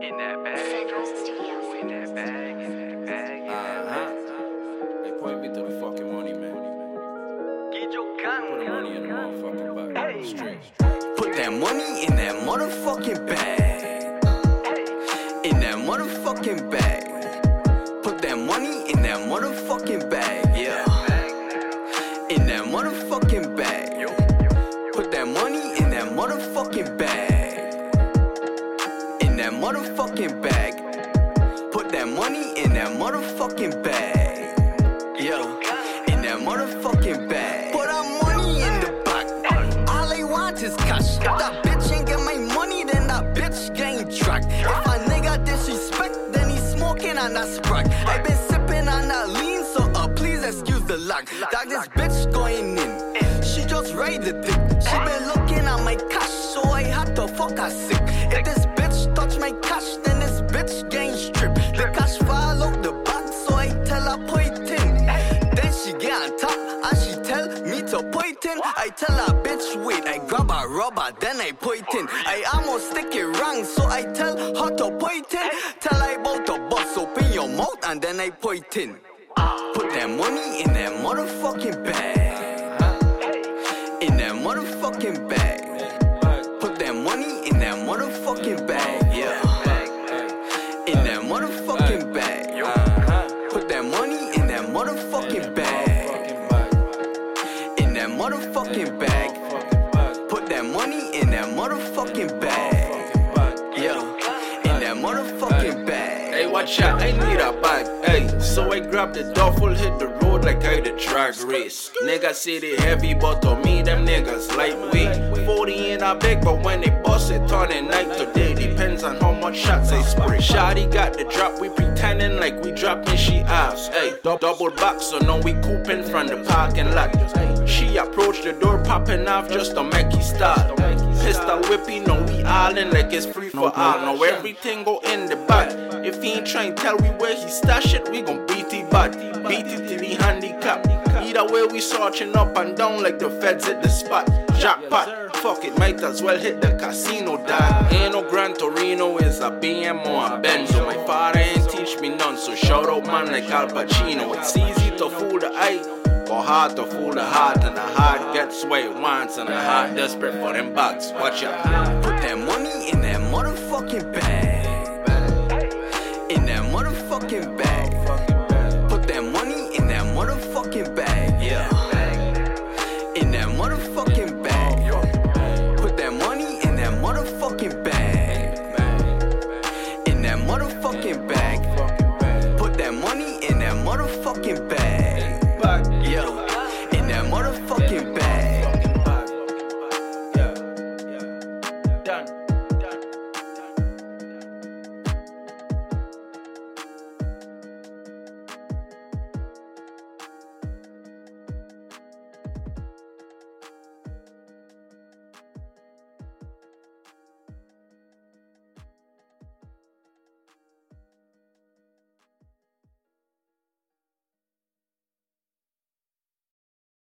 In that bag. In that bag. In that bag. In that Uh. They point me to the fucking money, man. Get your gun. Put the money in the motherfucking bag. Hey. Straight. Put that money in that motherfucking bag. In that motherfucking bag. Put that money in that motherfucking bag. Motherfucking bag. Put that money in that motherfucking bag. Yo, In that motherfucking bag. Put our money in the bag. All they want is cash. If that bitch ain't get my money, then that bitch getting tracked. If a nigga disrespect, then he smoking on that sprack. I been sipping on that lean, so uh, please excuse the lag. Dog, this bitch going in. She just ride the. She been looking at my cash, so I had to fuck her sick. Get on top and she tell me to point in. I tell her, bitch, wait. I grab a rubber, then I point in. I almost stick it wrong, so I tell her to point in. Tell I about to bust open your mouth, and then I point in. Put that money in that motherfucking bag. In that motherfucking bag. Motherfucking bag. Put that money in that motherfucking bag. Yeah. In that motherfucking bag. Hey, watch out, I need a bag. Hey, so I grab the duffel, hit the road like I the drag race. Niggas say they heavy, but to me, them niggas lightweight. 40 in a bag, but when they bust it, turn it night to day. Depends on how much shots they spray. Shotty got the drop, we pretending like we dropping she ass. Hey, double back, so now we cooping from the parking lot. The door, popping off just to make it start. Pistol whippy, no we island like it's free for all. Now everything go in the back. If he ain't trying tell we where he stash it, we gon' beat it bad. Beat it till he handicap. Either way, we searching up and down like the feds at the spot. Jackpot, fuck it, might as well hit the casino, dog. Ain't no Gran Torino, is a BMO and Benzo. My father ain't teach me none, so shout out man like Al Pacino. It's easy to fool the eye hard to fool the heart, and the heart gets what it wants, and the heart desperate for them bucks. Watch out. Put that money in that motherfucking bag. In that motherfucking bag. Put that money in that motherfucking bag, yeah. In that motherfucking bag. Put that money in that motherfucking bag. In that motherfucking bag. Put that money in that motherfucking bag.